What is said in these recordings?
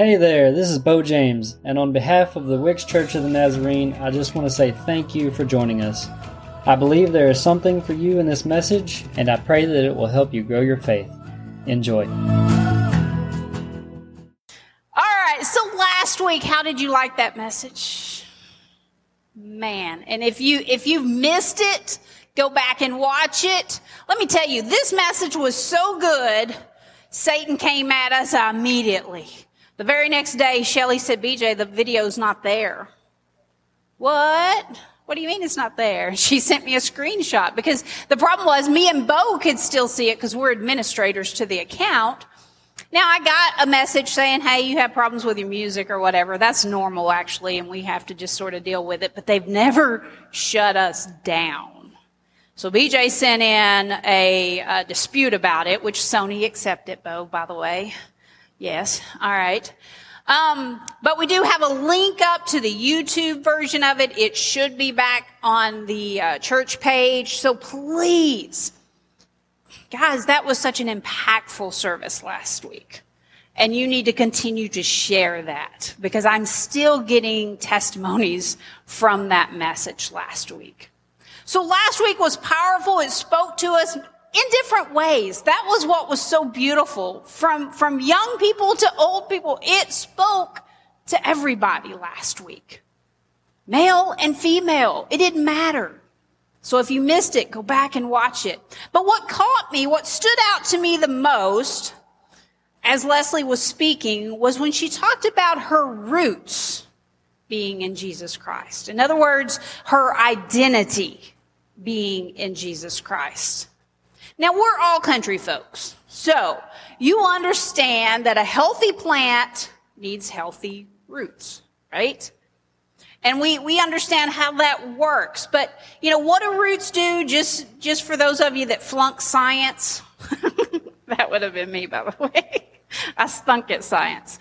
Hey there, this is Bo James, and on behalf of the Wicks Church of the Nazarene, I just want to say thank you for joining us. I believe there is something for you in this message, and I pray that it will help you grow your faith. Enjoy. All right, so last week, how did you like that message? Man, and if you if you've missed it, go back and watch it. Let me tell you, this message was so good, Satan came at us immediately. The very next day, Shelly said, BJ, the video's not there. What? What do you mean it's not there? She sent me a screenshot because the problem was me and Bo could still see it because we're administrators to the account. Now I got a message saying, hey, you have problems with your music or whatever. That's normal actually, and we have to just sort of deal with it, but they've never shut us down. So BJ sent in a, a dispute about it, which Sony accepted, Bo, by the way. Yes. All right. Um, but we do have a link up to the YouTube version of it. It should be back on the uh, church page. So please, guys, that was such an impactful service last week. And you need to continue to share that because I'm still getting testimonies from that message last week. So last week was powerful. It spoke to us in different ways. That was what was so beautiful. From, from young people to old people, it spoke to everybody last week. Male and female. It didn't matter. So if you missed it, go back and watch it. But what caught me, what stood out to me the most, as Leslie was speaking, was when she talked about her roots being in Jesus Christ. In other words, her identity being in Jesus Christ. Now we're all country folks. So you understand that a healthy plant needs healthy roots, right? And we, we understand how that works. But, you know, what do roots do just, just for those of you that flunk science? that would have been me, by the way. I stunk at science.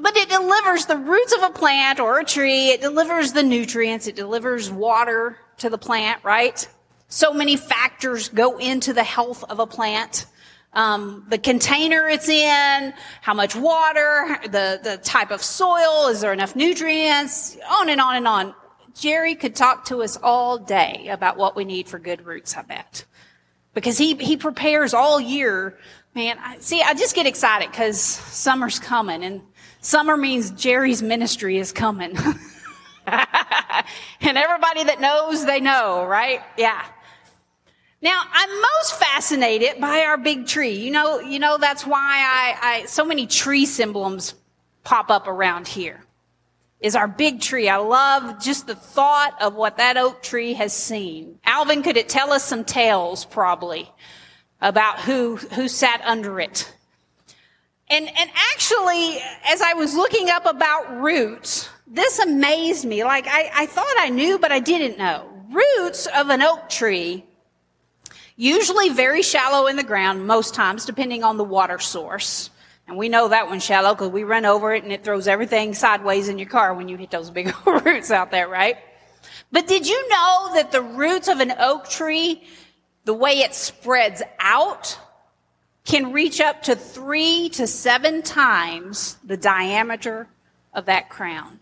But it delivers the roots of a plant or a tree. It delivers the nutrients. It delivers water to the plant, right? So many factors go into the health of a plant. Um, the container it's in, how much water, the, the type of soil, is there enough nutrients, on and on and on. Jerry could talk to us all day about what we need for good roots, I bet. Because he, he prepares all year. Man, I, see, I just get excited because summer's coming and summer means Jerry's ministry is coming. and everybody that knows, they know, right? Yeah. Now, I'm most fascinated by our big tree. You know, you know, that's why I, I, so many tree symbols pop up around here. Is our big tree. I love just the thought of what that oak tree has seen. Alvin, could it tell us some tales probably about who, who sat under it? And, and actually, as I was looking up about roots, this amazed me. Like I, I thought I knew, but I didn't know. Roots of an oak tree usually very shallow in the ground, most times, depending on the water source. And we know that one's shallow because we run over it and it throws everything sideways in your car when you hit those big roots out there, right? But did you know that the roots of an oak tree, the way it spreads out, can reach up to three to seven times the diameter of that crown?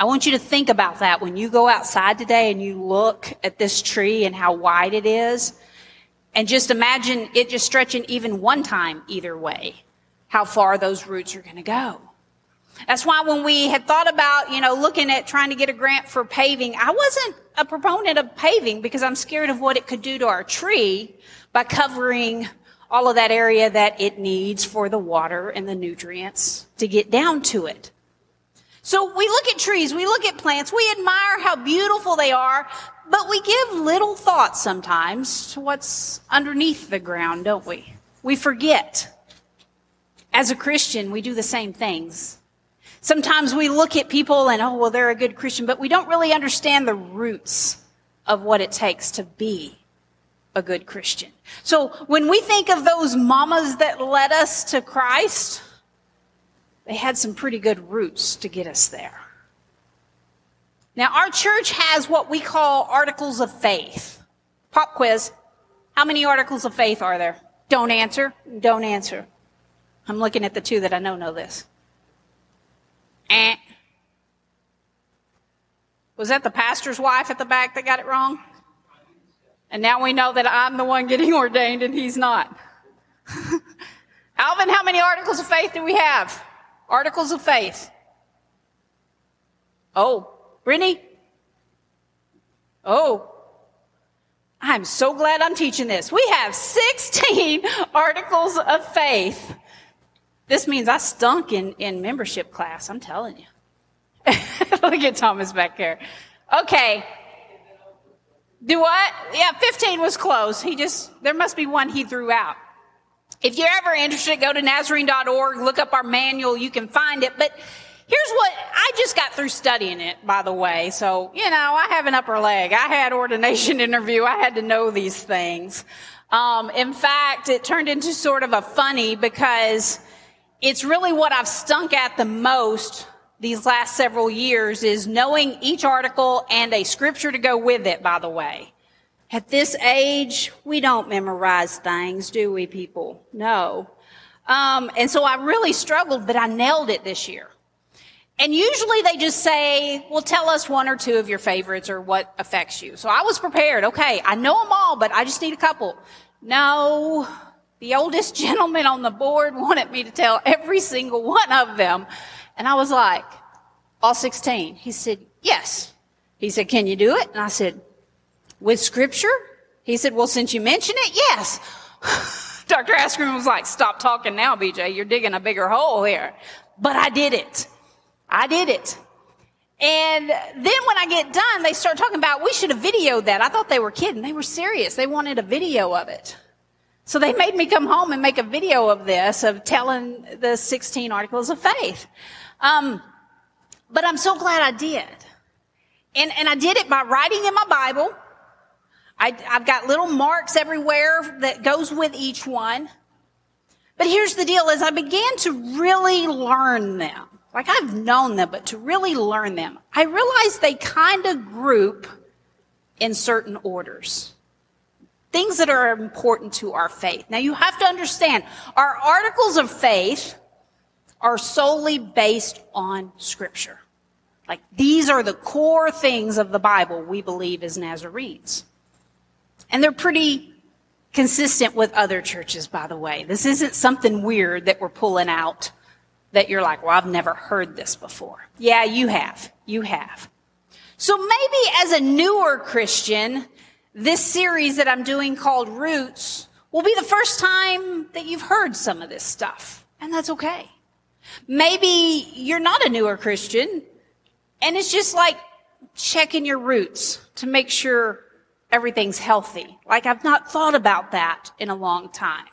I want you to think about that when you go outside today and you look at this tree and how wide it is. And just imagine it just stretching even one time either way, how far those roots are going to go. That's why when we had thought about, you know, looking at trying to get a grant for paving, I wasn't a proponent of paving because I'm scared of what it could do to our tree by covering all of that area that it needs for the water and the nutrients to get down to it. So we look at trees, we look at plants, we admire how beautiful they are, but we give little thought sometimes to what's underneath the ground, don't we? We forget. As a Christian, we do the same things. Sometimes we look at people and, oh, well, they're a good Christian, but we don't really understand the roots of what it takes to be a good Christian. So when we think of those mamas that led us to Christ, they had some pretty good roots to get us there. Now, our church has what we call articles of faith. Pop quiz. How many articles of faith are there? Don't answer. Don't answer. I'm looking at the two that I know know this. Eh. Was that the pastor's wife at the back that got it wrong? And now we know that I'm the one getting ordained and he's not. Alvin, how many articles of faith do we have? Articles of faith. Oh, Brittany? Oh, I'm so glad I'm teaching this. We have 16 articles of faith. This means I stunk in, in membership class, I'm telling you. Look at Thomas back there. Okay. Do what? Yeah, 15 was close. He just, there must be one he threw out. If you're ever interested, go to Nazarene.org, look up our manual, you can find it. But here's what, I just got through studying it, by the way. So, you know, I have an upper leg. I had ordination interview. I had to know these things. Um, in fact, it turned into sort of a funny because it's really what I've stunk at the most these last several years is knowing each article and a scripture to go with it, by the way. At this age, we don't memorize things, do we, people? No. Um, and so I really struggled, but I nailed it this year. And usually they just say, well, tell us one or two of your favorites or what affects you. So I was prepared. Okay, I know them all, but I just need a couple. No, the oldest gentleman on the board wanted me to tell every single one of them. And I was like, all 16. He said, yes. He said, can you do it? And I said, with scripture? He said, well, since you mention it, yes. Dr. Askren was like, stop talking now, BJ. You're digging a bigger hole here. But I did it. I did it. And then when I get done, they start talking about, we should have videoed that. I thought they were kidding. They were serious. They wanted a video of it. So they made me come home and make a video of this, of telling the 16 articles of faith. Um, but I'm so glad I did. And, and I did it by writing in my Bible. I, I've got little marks everywhere that goes with each one. But here's the deal, as I began to really learn them, like I've known them, but to really learn them, I realized they kind of group in certain orders things that are important to our faith. Now you have to understand, our articles of faith are solely based on scripture. Like these are the core things of the Bible we believe as Nazarenes. And they're pretty consistent with other churches, by the way. This isn't something weird that we're pulling out that you're like, well, I've never heard this before. Yeah, you have. You have. So maybe as a newer Christian, this series that I'm doing called Roots will be the first time that you've heard some of this stuff. And that's okay. Maybe you're not a newer Christian and it's just like checking your roots to make sure everything's healthy. Like I've not thought about that in a long time.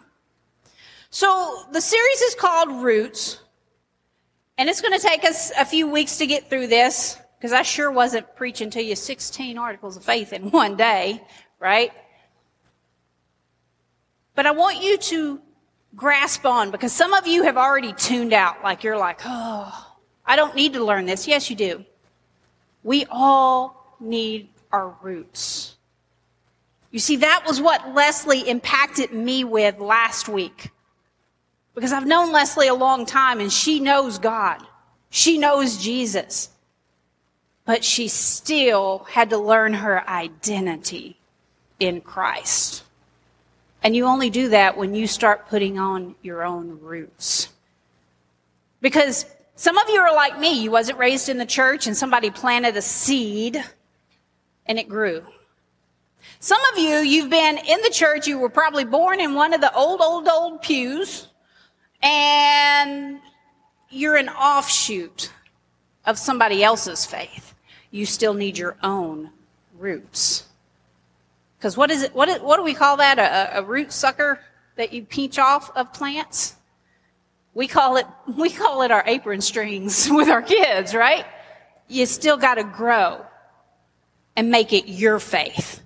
So the series is called Roots and it's going to take us a few weeks to get through this. Because I sure wasn't preaching to you 16 articles of faith in one day, right? But I want you to grasp on because some of you have already tuned out. Like you're like, oh, I don't need to learn this. Yes, you do. We all need our roots. You see, that was what Leslie impacted me with last week. Because I've known Leslie a long time and she knows God. She knows Jesus but she still had to learn her identity in Christ. And you only do that when you start putting on your own roots. Because some of you are like me. You wasn't raised in the church and somebody planted a seed and it grew. Some of you, you've been in the church. You were probably born in one of the old, old, old pews and you're an offshoot of somebody else's faith you still need your own roots. Because what is it? What, is, what do we call that? A, a root sucker that you pinch off of plants? We call it we call it our apron strings with our kids, right? You still got to grow and make it your faith,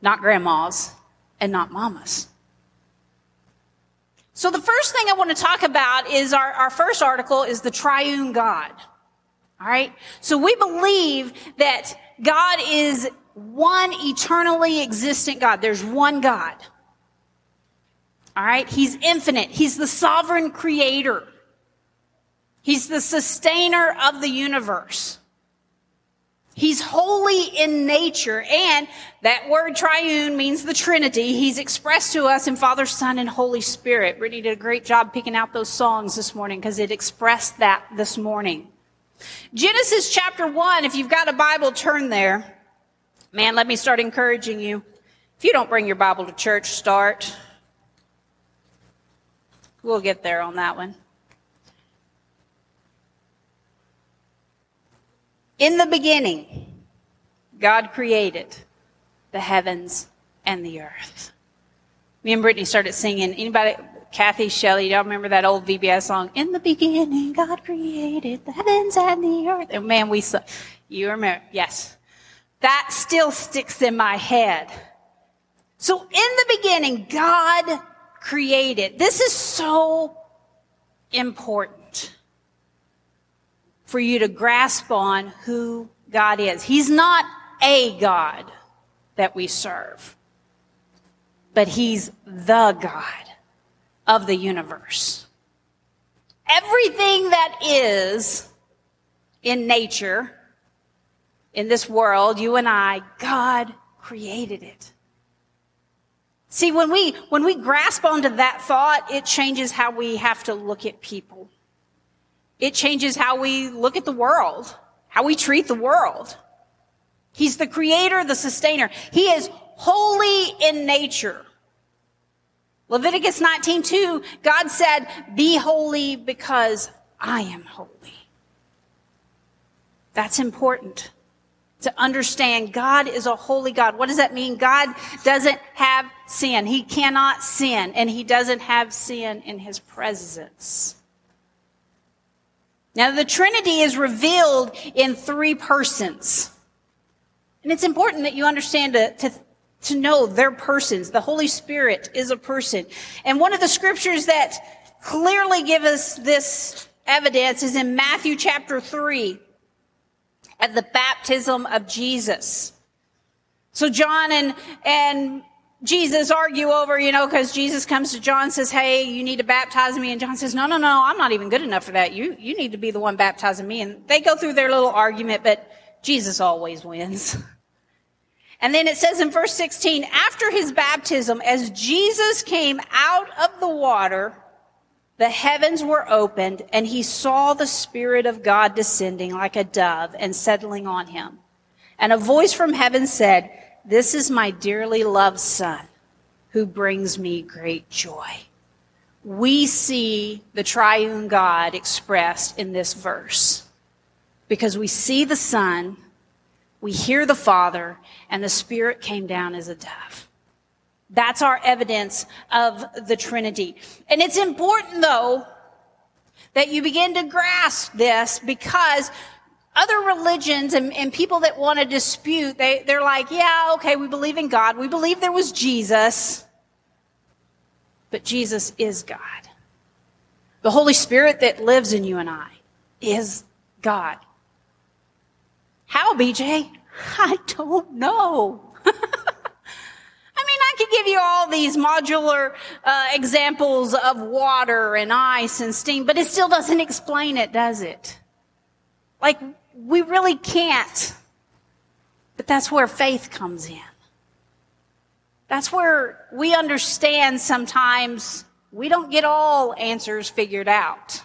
not grandma's and not mama's. So the first thing I want to talk about is our, our first article is the triune God. All right. So we believe that God is one eternally existent God. There's one God. All right. He's infinite. He's the sovereign creator. He's the sustainer of the universe. He's holy in nature, and that word triune means the Trinity. He's expressed to us in Father, Son, and Holy Spirit. Brittany did a great job picking out those songs this morning because it expressed that this morning. Genesis chapter 1, if you've got a Bible, turn there. Man, let me start encouraging you. If you don't bring your Bible to church, start. We'll get there on that one. In the beginning, God created the heavens and the earth. Me and Brittany started singing. Anybody, Kathy Shelley, y'all remember that old VBS song? In the beginning, God created the heavens and the earth. And man, we you remember, yes. That still sticks in my head. So in the beginning, God created. This is so important for you to grasp on who God is. He's not a God that we serve, but He's the God of the universe. Everything that is in nature, in this world, you and I, God created it. See, when we, when we grasp onto that thought, it changes how we have to look at people. It changes how we look at the world, how we treat the world. He's the creator, the sustainer. He is holy in nature. Leviticus 19:2, God said, "Be holy because I am holy." That's important to understand God is a holy God. What does that mean? God doesn't have sin. He cannot sin, and he doesn't have sin in his presence. Now, the Trinity is revealed in three persons. And it's important that you understand to, to, to know they're persons. The Holy Spirit is a person. And one of the scriptures that clearly give us this evidence is in Matthew chapter 3 at the baptism of Jesus. So John and, and Jesus argue over, you know, because Jesus comes to John says, Hey, you need to baptize me. And John says, No, no, no, I'm not even good enough for that. You, you need to be the one baptizing me. And they go through their little argument, but Jesus always wins. And then it says in verse 16, after his baptism, as Jesus came out of the water, the heavens were opened and he saw the Spirit of God descending like a dove and settling on him. And a voice from heaven said, this is my dearly loved son who brings me great joy. We see the triune God expressed in this verse because we see the son, we hear the father, and the spirit came down as a dove. That's our evidence of the Trinity. And it's important though that you begin to grasp this because other religions and, and people that want to dispute, they, they're like, yeah, okay, we believe in God. We believe there was Jesus, but Jesus is God. The Holy Spirit that lives in you and I is God. How, BJ? I don't know. I mean, I could give you all these modular uh, examples of water and ice and steam, but it still doesn't explain it, does it? Like, we really can't. But that's where faith comes in. That's where we understand sometimes we don't get all answers figured out.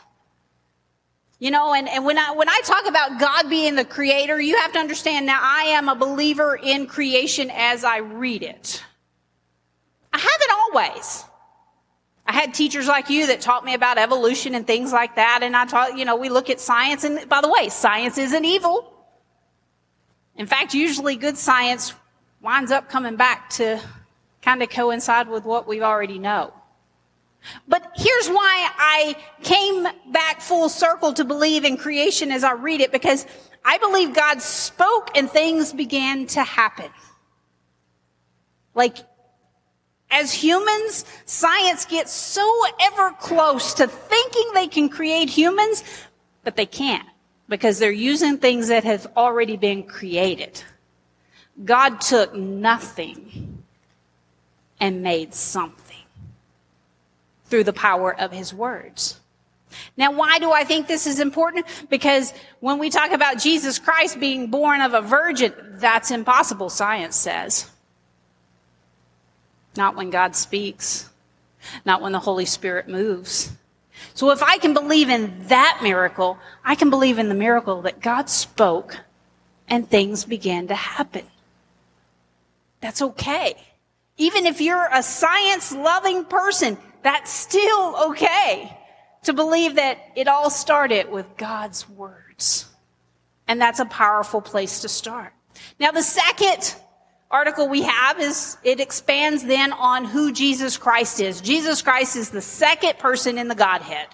You know, and, and when I, when I talk about God being the creator, you have to understand now I am a believer in creation as I read it. I haven't always. I had teachers like you that taught me about evolution and things like that. And I taught, you know, we look at science. And by the way, science isn't evil. In fact, usually good science winds up coming back to kind of coincide with what we already know. But here's why I came back full circle to believe in creation as I read it, because I believe God spoke and things began to happen. Like as humans, science gets so ever close to thinking they can create humans, but they can't because they're using things that have already been created. God took nothing and made something. through the power of his words. Now, why do I think this is important? Because when we talk about Jesus Christ being born of a virgin, that's impossible, science says. Not when God speaks, not when the Holy Spirit moves. So if I can believe in that miracle, I can believe in the miracle that God spoke and things began to happen. That's okay. Even if you're a science loving person, that's still okay to believe that it all started with God's words. And that's a powerful place to start. Now, the second article we have is it expands then on who Jesus Christ is. Jesus Christ is the second person in the Godhead.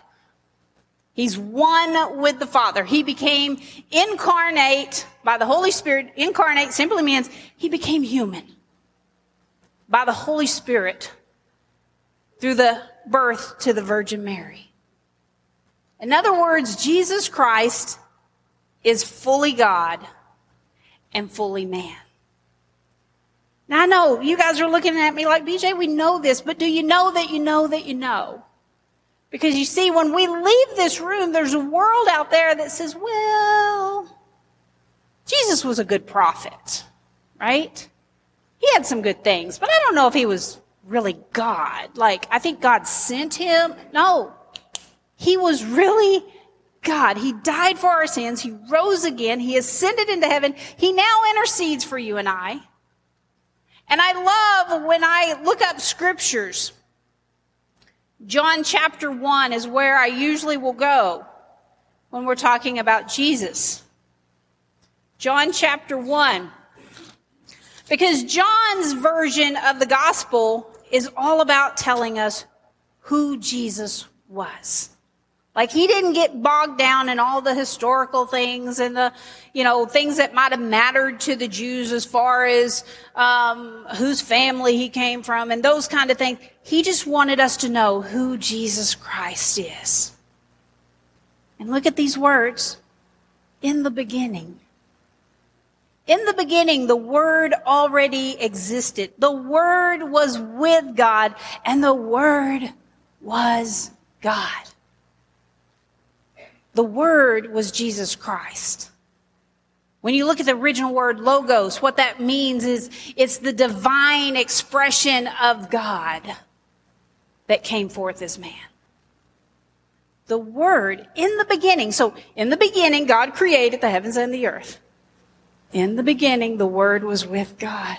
He's one with the Father. He became incarnate by the Holy Spirit. Incarnate simply means he became human by the Holy Spirit through the birth to the Virgin Mary. In other words, Jesus Christ is fully God and fully man. Now I know you guys are looking at me like, BJ, we know this, but do you know that you know that you know? Because you see, when we leave this room, there's a world out there that says, well, Jesus was a good prophet, right? He had some good things, but I don't know if he was really God. Like, I think God sent him. No, he was really God. He died for our sins. He rose again. He ascended into heaven. He now intercedes for you and I. And I love when I look up scriptures. John chapter 1 is where I usually will go when we're talking about Jesus. John chapter 1. Because John's version of the gospel is all about telling us who Jesus was. Like he didn't get bogged down in all the historical things and the, you know, things that might have mattered to the Jews as far as um, whose family he came from and those kind of things. He just wanted us to know who Jesus Christ is. And look at these words. In the beginning. In the beginning, the Word already existed. The Word was with God, and the Word was God. The Word was Jesus Christ. When you look at the original word logos, what that means is it's the divine expression of God that came forth as man. The Word in the beginning. So in the beginning, God created the heavens and the earth. In the beginning, the Word was with God.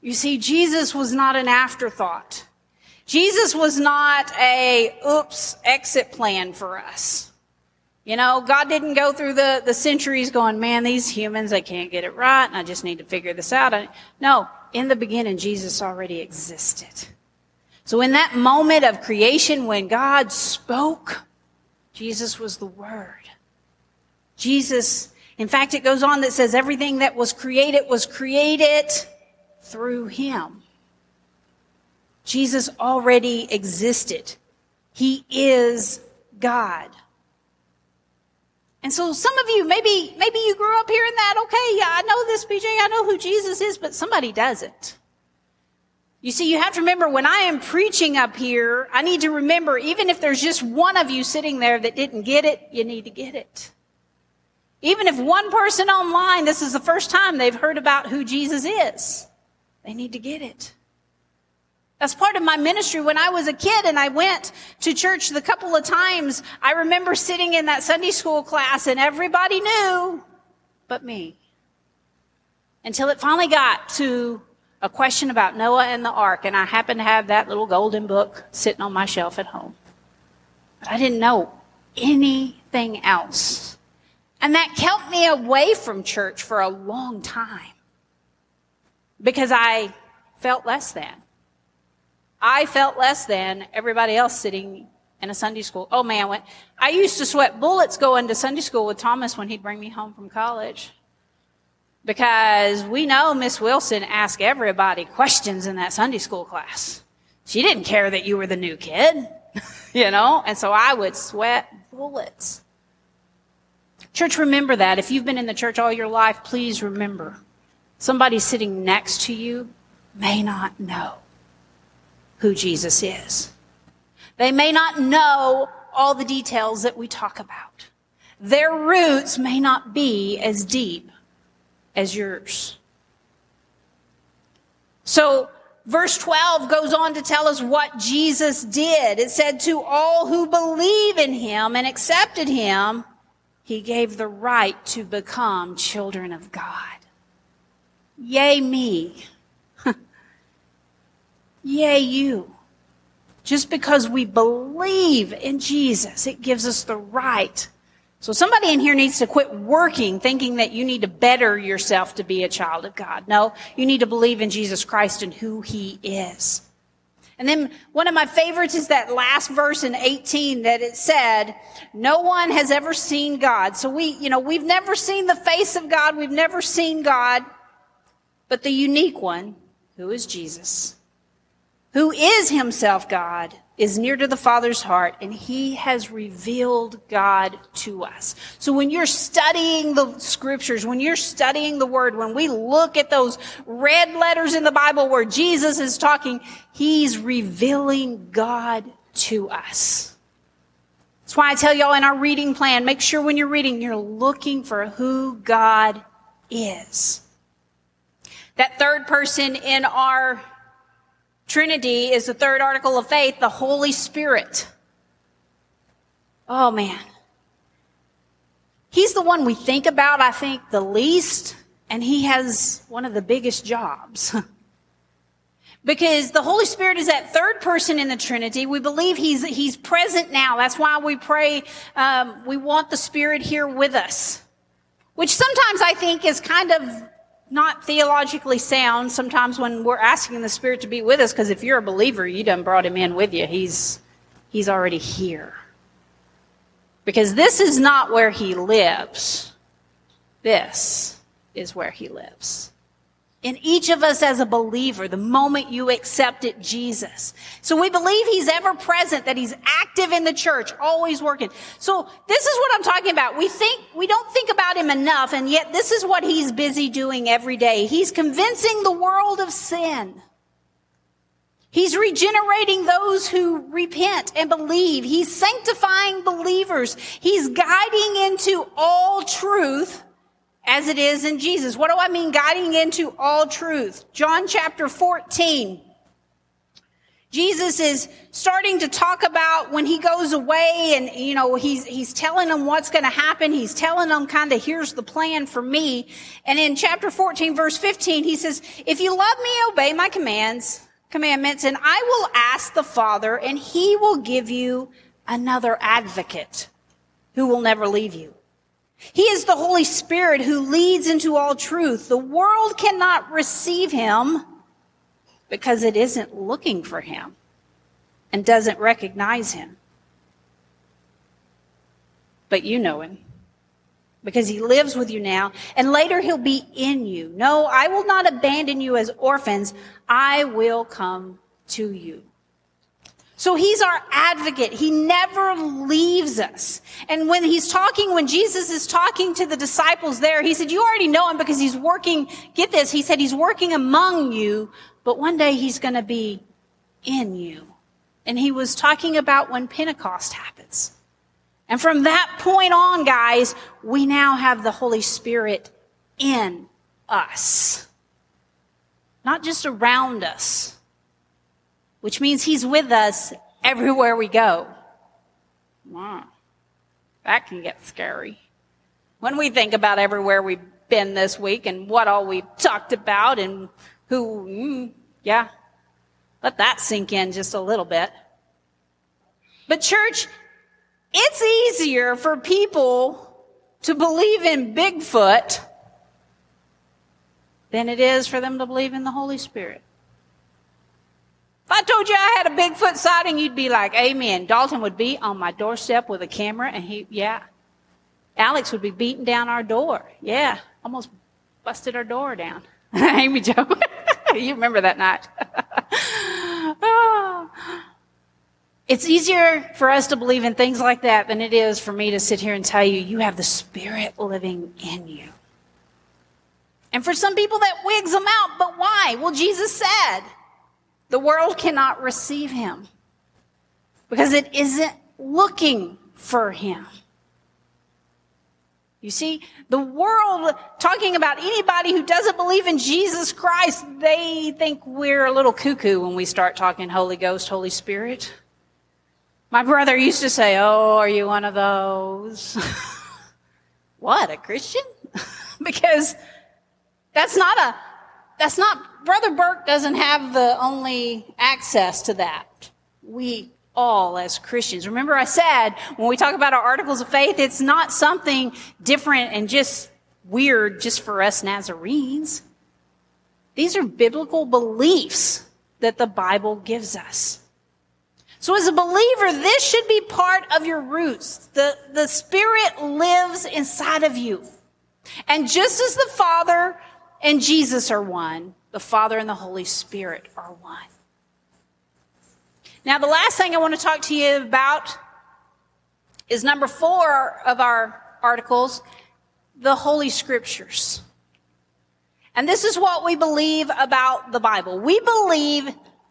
You see, Jesus was not an afterthought. Jesus was not a oops exit plan for us. You know, God didn't go through the, the centuries going, man, these humans, they can't get it right, and I just need to figure this out. No, in the beginning, Jesus already existed. So in that moment of creation when God spoke, Jesus was the Word. Jesus, in fact, it goes on that says everything that was created was created through Him. Jesus already existed. He is God. And so some of you, maybe, maybe you grew up hearing that. Okay, yeah, I know this, BJ. I know who Jesus is, but somebody doesn't. You see, you have to remember when I am preaching up here, I need to remember, even if there's just one of you sitting there that didn't get it, you need to get it. Even if one person online, this is the first time they've heard about who Jesus is, they need to get it. That's part of my ministry. When I was a kid and I went to church the couple of times, I remember sitting in that Sunday school class and everybody knew but me. Until it finally got to a question about Noah and the ark, and I happened to have that little golden book sitting on my shelf at home. But I didn't know anything else. And that kept me away from church for a long time because I felt less than. I felt less than everybody else sitting in a Sunday school. Oh man, when I used to sweat bullets going to Sunday school with Thomas when he'd bring me home from college. Because we know Miss Wilson asked everybody questions in that Sunday school class. She didn't care that you were the new kid, you know, and so I would sweat bullets. Church, remember that. If you've been in the church all your life, please remember. Somebody sitting next to you may not know who Jesus is. They may not know all the details that we talk about. Their roots may not be as deep as yours. So, verse 12 goes on to tell us what Jesus did. It said, To all who believe in him and accepted him, he gave the right to become children of God. Yay, me. Yay, you. Just because we believe in Jesus, it gives us the right. So somebody in here needs to quit working thinking that you need to better yourself to be a child of God. No, you need to believe in Jesus Christ and who he is. And then one of my favorites is that last verse in 18 that it said, no one has ever seen God. So we, you know, we've never seen the face of God. We've never seen God, but the unique one, who is Jesus who is himself God, is near to the Father's heart, and he has revealed God to us. So when you're studying the scriptures, when you're studying the word, when we look at those red letters in the Bible where Jesus is talking, he's revealing God to us. That's why I tell y'all in our reading plan, make sure when you're reading, you're looking for who God is. That third person in our Trinity is the third article of faith, the Holy Spirit. Oh man. He's the one we think about, I think, the least, and he has one of the biggest jobs. because the Holy Spirit is that third person in the Trinity. We believe he's, he's present now. That's why we pray, um, we want the Spirit here with us. Which sometimes I think is kind of not theologically sound sometimes when we're asking the Spirit to be with us, because if you're a believer, you done brought him in with you. He's, he's already here. Because this is not where he lives. This is where he lives in each of us as a believer the moment you accepted Jesus. So we believe he's ever present, that he's active in the church, always working. So this is what I'm talking about. We think, we don't think about him enough, and yet this is what he's busy doing every day. He's convincing the world of sin. He's regenerating those who repent and believe. He's sanctifying believers. He's guiding into all truth as it is in Jesus. What do I mean guiding into all truth? John chapter 14. Jesus is starting to talk about when he goes away and, you know, he's, he's telling them what's going to happen. He's telling them kind of, here's the plan for me. And in chapter 14, verse 15, he says, if you love me, obey my commands, commandments, and I will ask the Father and he will give you another advocate who will never leave you. He is the Holy Spirit who leads into all truth. The world cannot receive him because it isn't looking for him and doesn't recognize him. But you know him because he lives with you now and later he'll be in you. No, I will not abandon you as orphans. I will come to you. So he's our advocate. He never leaves us. And when he's talking, when Jesus is talking to the disciples there, he said, you already know him because he's working, get this, he said he's working among you, but one day he's going to be in you. And he was talking about when Pentecost happens. And from that point on, guys, we now have the Holy Spirit in us. Not just around us which means he's with us everywhere we go. Wow. That can get scary. When we think about everywhere we've been this week and what all we've talked about and who, mm, yeah, let that sink in just a little bit. But church, it's easier for people to believe in Bigfoot than it is for them to believe in the Holy Spirit. If I told you I had a Bigfoot sighting, you'd be like, Amen. Dalton would be on my doorstep with a camera, and he, yeah. Alex would be beating down our door. Yeah, almost busted our door down. Amy Joe, you remember that night. It's easier for us to believe in things like that than it is for me to sit here and tell you, you have the Spirit living in you. And for some people that wigs them out, but why? Well, Jesus said, the world cannot receive him. because it isn't looking for him. You see, the world talking about anybody who doesn't believe in Jesus Christ, they think we're a little cuckoo when we start talking Holy Ghost, Holy Spirit. My brother used to say, Oh, are you one of those? what, a Christian? because that's not a, that's not, Brother Burke doesn't have the only access to that. We all as Christians. Remember I said when we talk about our articles of faith, it's not something different and just weird just for us Nazarenes. These are biblical beliefs that the Bible gives us. So as a believer, this should be part of your roots. The, the Spirit lives inside of you. And just as the Father and Jesus are one, the Father and the Holy Spirit are one. Now, the last thing I want to talk to you about is number four of our articles, the Holy Scriptures. And this is what we believe about the Bible. We believe,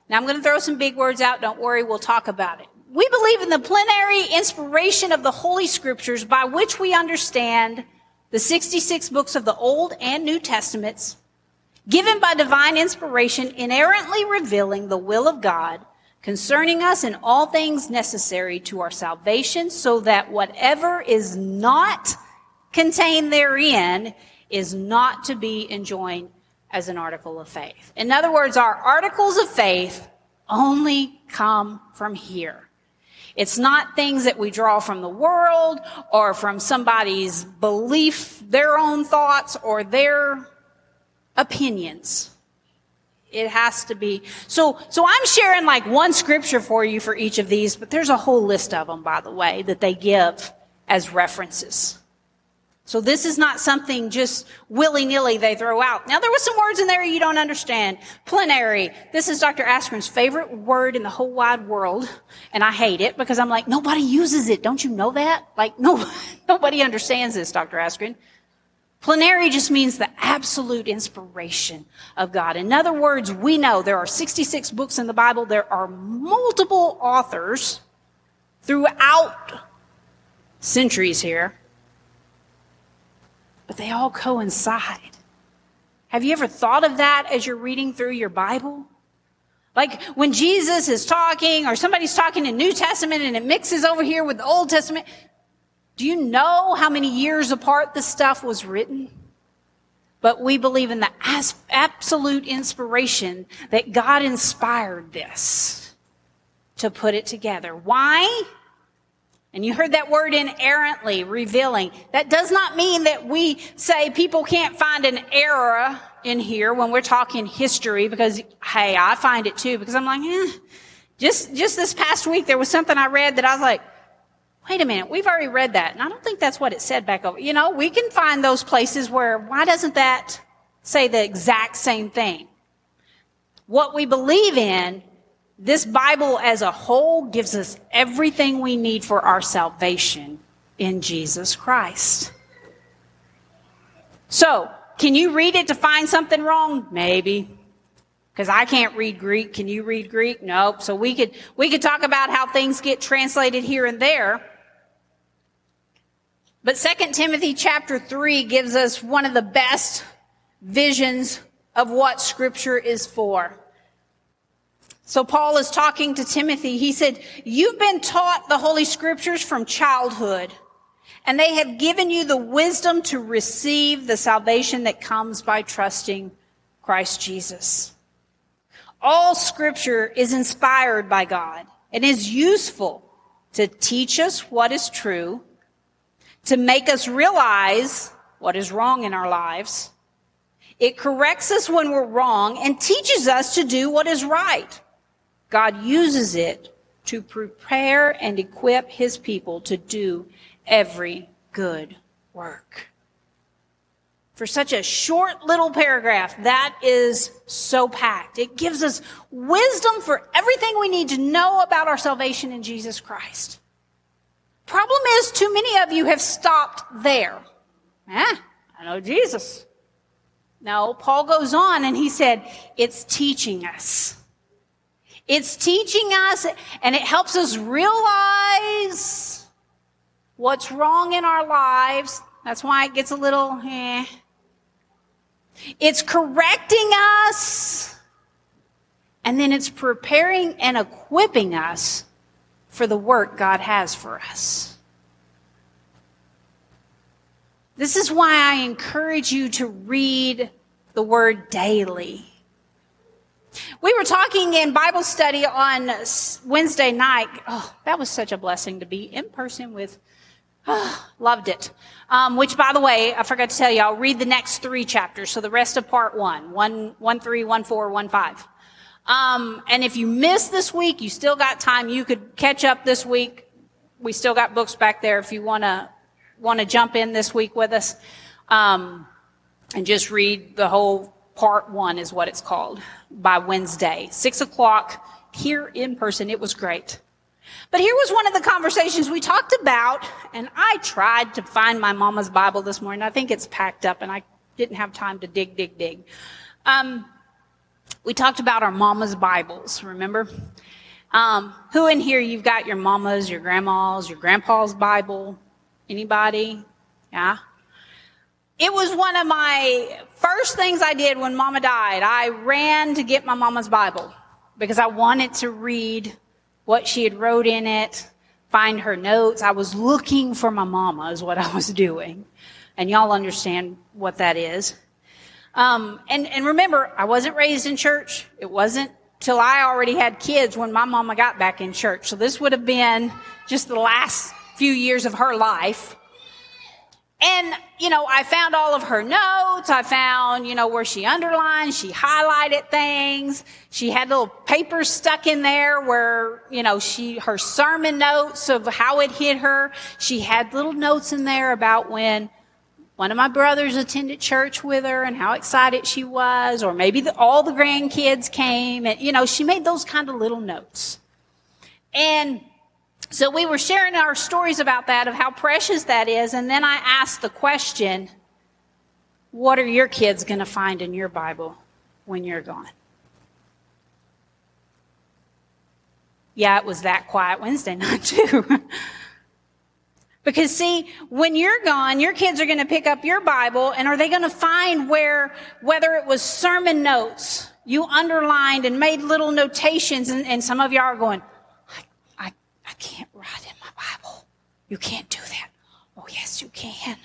now I'm going to throw some big words out, don't worry, we'll talk about it. We believe in the plenary inspiration of the Holy Scriptures by which we understand the 66 books of the Old and New Testaments, given by divine inspiration, inerrantly revealing the will of God concerning us in all things necessary to our salvation, so that whatever is not contained therein is not to be enjoined as an article of faith. In other words, our articles of faith only come from here. It's not things that we draw from the world or from somebody's belief, their own thoughts or their opinions. It has to be. So, so I'm sharing like one scripture for you for each of these, but there's a whole list of them, by the way, that they give as references. So this is not something just willy-nilly they throw out. Now there were some words in there you don't understand. Plenary. This is Dr. Askren's favorite word in the whole wide world. And I hate it because I'm like, nobody uses it. Don't you know that? Like, no, nobody understands this, Dr. Askren. Plenary just means the absolute inspiration of God. In other words, we know there are 66 books in the Bible. There are multiple authors throughout centuries here, but they all coincide. Have you ever thought of that as you're reading through your Bible? Like when Jesus is talking or somebody's talking in New Testament and it mixes over here with the Old Testament, do you know how many years apart this stuff was written? But we believe in the absolute inspiration that God inspired this to put it together. Why? And you heard that word inerrantly, revealing. That does not mean that we say people can't find an error in here when we're talking history because, hey, I find it too because I'm like, eh. Just, just this past week there was something I read that I was like, wait a minute, we've already read that. And I don't think that's what it said back over. You know, we can find those places where, why doesn't that say the exact same thing? What we believe in, this Bible as a whole gives us everything we need for our salvation in Jesus Christ. So, can you read it to find something wrong? Maybe. Because I can't read Greek. Can you read Greek? Nope. So we could, we could talk about how things get translated here and there. But 2 Timothy chapter 3 gives us one of the best visions of what scripture is for. So Paul is talking to Timothy. He said, you've been taught the Holy Scriptures from childhood, and they have given you the wisdom to receive the salvation that comes by trusting Christ Jesus. All scripture is inspired by God and is useful to teach us what is true, to make us realize what is wrong in our lives. It corrects us when we're wrong and teaches us to do what is right. God uses it to prepare and equip his people to do every good work. For such a short little paragraph, that is so packed. It gives us wisdom for everything we need to know about our salvation in Jesus Christ. Problem is, too many of you have stopped there. Eh, I know Jesus. No, Paul goes on and he said, it's teaching us. It's teaching us and it helps us realize what's wrong in our lives. That's why it gets a little, eh. It's correcting us and then it's preparing and equipping us for the work God has for us. This is why I encourage you to read the word daily. We were talking in Bible study on Wednesday night. Oh, that was such a blessing to be in person with. Oh, loved it. Um, which, by the way, I forgot to tell you, I'll read the next three chapters. So the rest of part one, one, one, three, one, four, one, five. Um, and if you missed this week, you still got time. You could catch up this week. We still got books back there if you want to want to jump in this week with us um, and just read the whole part one is what it's called by Wednesday, six o'clock here in person. It was great. But here was one of the conversations we talked about, and I tried to find my mama's Bible this morning. I think it's packed up, and I didn't have time to dig, dig, dig. Um, we talked about our mama's Bibles, remember? Um, who in here you've got your mama's, your grandma's, your grandpa's Bible? Anybody? Yeah? It was one of my first things I did when mama died. I ran to get my mama's Bible because I wanted to read what she had wrote in it, find her notes. I was looking for my mama is what I was doing. And y'all understand what that is. Um, and, and remember, I wasn't raised in church. It wasn't till I already had kids when my mama got back in church. So this would have been just the last few years of her life. And, you know, I found all of her notes. I found, you know, where she underlined, she highlighted things. She had little papers stuck in there where, you know, she, her sermon notes of how it hit her. She had little notes in there about when one of my brothers attended church with her and how excited she was, or maybe the, all the grandkids came, and you know, she made those kind of little notes. And so we were sharing our stories about that, of how precious that is, and then I asked the question, what are your kids going to find in your Bible when you're gone? Yeah, it was that quiet Wednesday night too. Because see, when you're gone, your kids are going to pick up your Bible and are they going to find where, whether it was sermon notes, you underlined and made little notations and, and some of y'all are going, I, I, I can't write in my Bible. You can't do that. Oh yes, you can.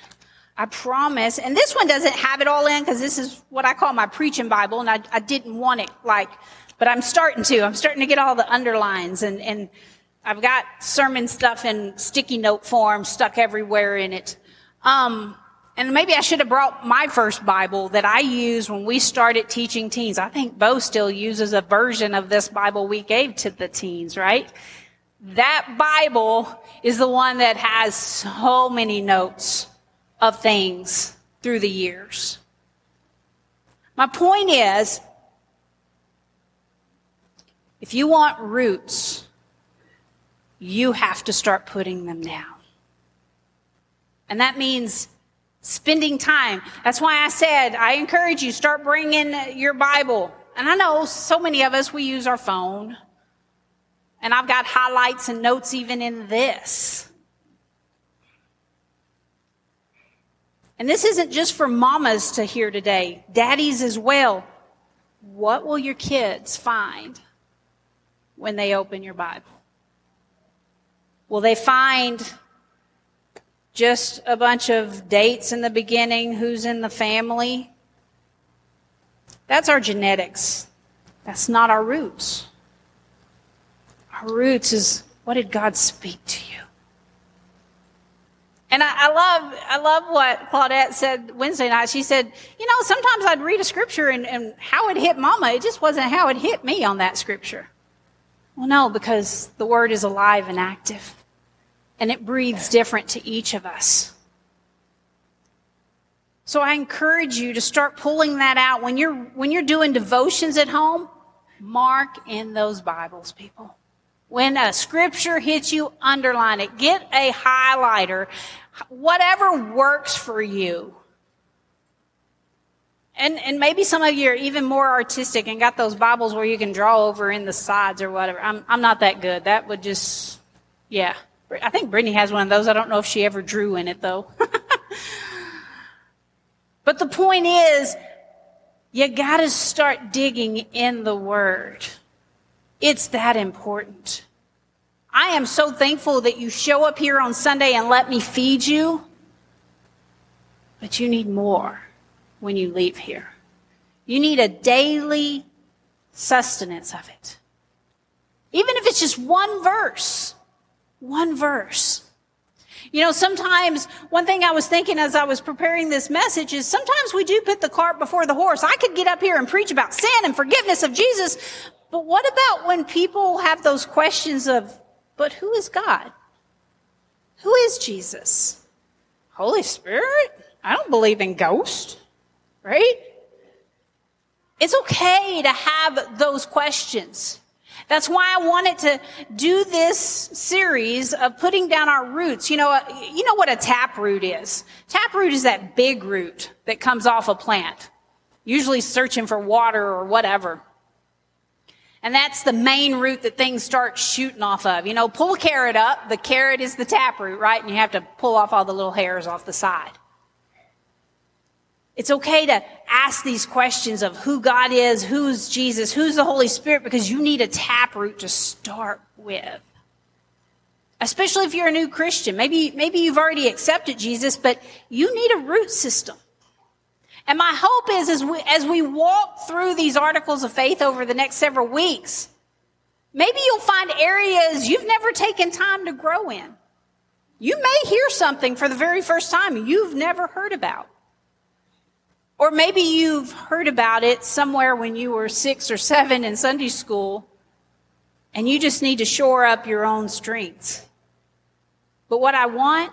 I promise. And this one doesn't have it all in because this is what I call my preaching Bible and I, I didn't want it like, but I'm starting to. I'm starting to get all the underlines and, and, I've got sermon stuff in sticky note form stuck everywhere in it. Um, and maybe I should have brought my first Bible that I used when we started teaching teens. I think Bo still uses a version of this Bible we gave to the teens, right? That Bible is the one that has so many notes of things through the years. My point is, if you want roots, you have to start putting them down. And that means spending time. That's why I said, I encourage you, start bringing your Bible. And I know so many of us, we use our phone. And I've got highlights and notes even in this. And this isn't just for mamas to hear today, daddies as well. What will your kids find when they open your Bible? Will they find just a bunch of dates in the beginning, who's in the family? That's our genetics. That's not our roots. Our roots is what did God speak to you? And I, I, love, I love what Claudette said Wednesday night. She said, you know, sometimes I'd read a scripture and, and how it hit mama, it just wasn't how it hit me on that scripture. Well, no, because the word is alive and active and it breathes different to each of us. So I encourage you to start pulling that out when you're, when you're doing devotions at home. Mark in those Bibles, people. When a scripture hits you, underline it. Get a highlighter. Whatever works for you. And, and maybe some of you are even more artistic and got those Bibles where you can draw over in the sides or whatever. I'm, I'm not that good. That would just, yeah. I think Brittany has one of those. I don't know if she ever drew in it though. but the point is, you gotta start digging in the Word. It's that important. I am so thankful that you show up here on Sunday and let me feed you. But you need more when you leave here. You need a daily sustenance of it. Even if it's just one verse. One verse. You know, sometimes one thing I was thinking as I was preparing this message is sometimes we do put the cart before the horse. I could get up here and preach about sin and forgiveness of Jesus, but what about when people have those questions of, but who is God? Who is Jesus? Holy Spirit? I don't believe in ghosts, right? It's okay to have those questions. That's why I wanted to do this series of putting down our roots. You know, uh, you know what a tap root is? Tap root is that big root that comes off a plant, usually searching for water or whatever. And that's the main root that things start shooting off of. You know, pull a carrot up, the carrot is the tap root, right? And you have to pull off all the little hairs off the side. It's okay to ask these questions of who God is, who's Jesus, who's the Holy Spirit, because you need a taproot to start with. Especially if you're a new Christian. Maybe, maybe you've already accepted Jesus, but you need a root system. And my hope is as we, as we walk through these articles of faith over the next several weeks, maybe you'll find areas you've never taken time to grow in. You may hear something for the very first time you've never heard about. Or maybe you've heard about it somewhere when you were six or seven in Sunday school, and you just need to shore up your own strengths. But what I want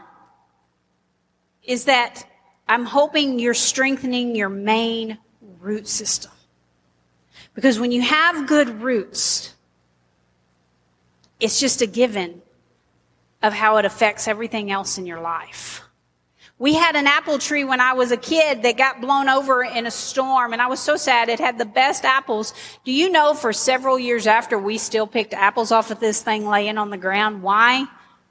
is that I'm hoping you're strengthening your main root system. Because when you have good roots, it's just a given of how it affects everything else in your life. We had an apple tree when I was a kid that got blown over in a storm and I was so sad. It had the best apples. Do you know for several years after we still picked apples off of this thing laying on the ground? Why?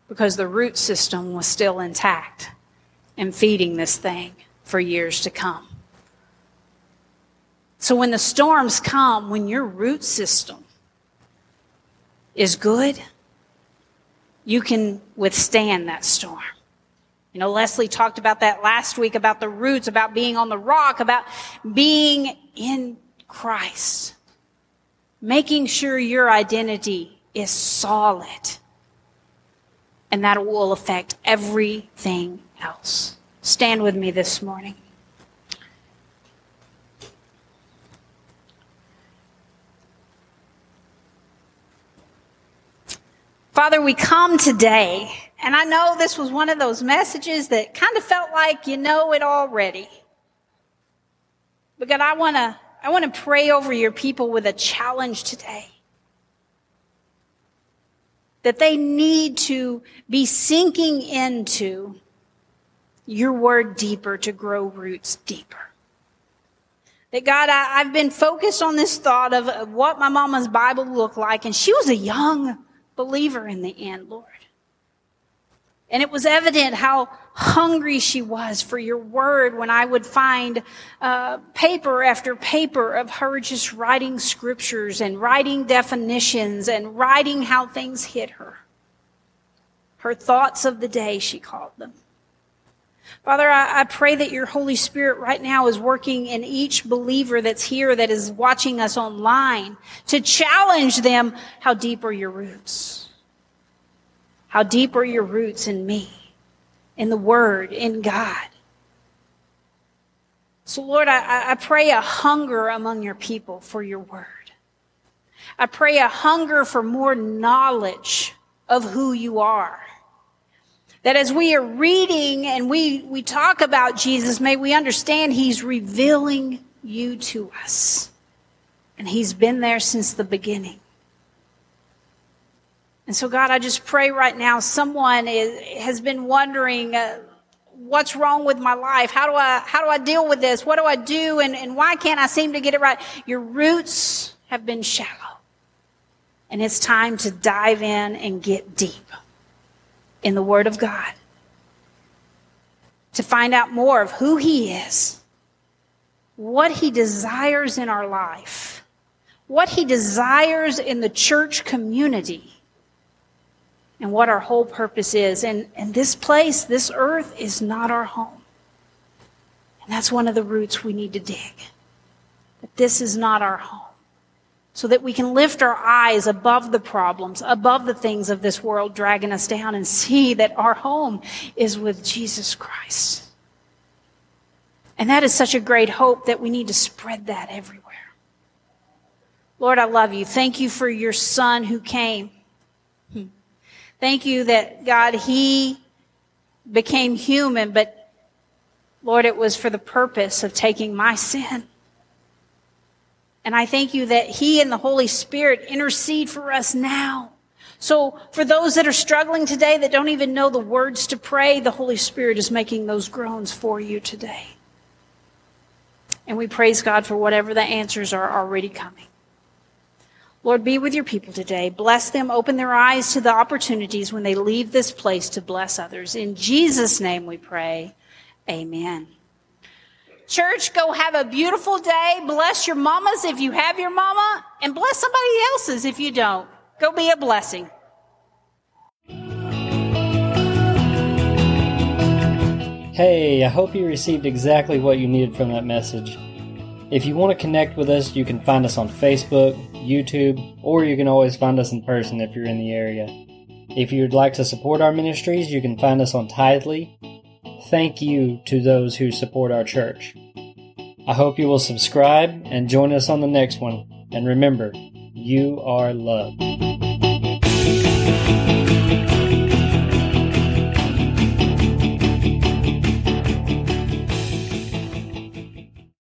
Because the root system was still intact and feeding this thing for years to come. So when the storms come, when your root system is good, you can withstand that storm. You know, Leslie talked about that last week about the roots, about being on the rock, about being in Christ. Making sure your identity is solid. And that will affect everything else. Stand with me this morning. Father, we come today and I know this was one of those messages that kind of felt like you know it already. But God, I want to, I want to pray over your people with a challenge today. That they need to be sinking into your word deeper to grow roots deeper. That God, I, have been focused on this thought of, of what my mama's Bible looked like, and she was a young believer in the end, Lord. And it was evident how hungry she was for your word when I would find uh, paper after paper of her just writing scriptures and writing definitions and writing how things hit her. Her thoughts of the day, she called them. Father, I, I pray that your Holy Spirit right now is working in each believer that's here, that is watching us online, to challenge them. How deep are your roots? How deep are your roots in me, in the Word, in God? So, Lord, I, I pray a hunger among your people for your Word. I pray a hunger for more knowledge of who you are. That as we are reading and we, we talk about Jesus, may we understand He's revealing you to us. And He's been there since the beginning. And so, God, I just pray right now someone is, has been wondering, uh, what's wrong with my life? How do I, how do I deal with this? What do I do? And, and why can't I seem to get it right? Your roots have been shallow. And it's time to dive in and get deep in the Word of God to find out more of who He is, what He desires in our life, what He desires in the church community, and what our whole purpose is. And, and this place, this earth, is not our home. And that's one of the roots we need to dig. That this is not our home so that we can lift our eyes above the problems, above the things of this world dragging us down and see that our home is with Jesus Christ. And that is such a great hope that we need to spread that everywhere. Lord, I love you. Thank you for your son who came. Thank you that God, he became human, but Lord, it was for the purpose of taking my sin and I thank you that He and the Holy Spirit intercede for us now. So for those that are struggling today that don't even know the words to pray, the Holy Spirit is making those groans for you today. And we praise God for whatever the answers are already coming. Lord, be with your people today. Bless them. Open their eyes to the opportunities when they leave this place to bless others. In Jesus' name we pray. Amen. Church, go have a beautiful day. Bless your mamas if you have your mama, and bless somebody else's if you don't. Go be a blessing. Hey, I hope you received exactly what you needed from that message. If you want to connect with us, you can find us on Facebook, YouTube, or you can always find us in person if you're in the area. If you'd like to support our ministries, you can find us on Tithely. Thank you to those who support our church. I hope you will subscribe and join us on the next one. And remember, you are loved.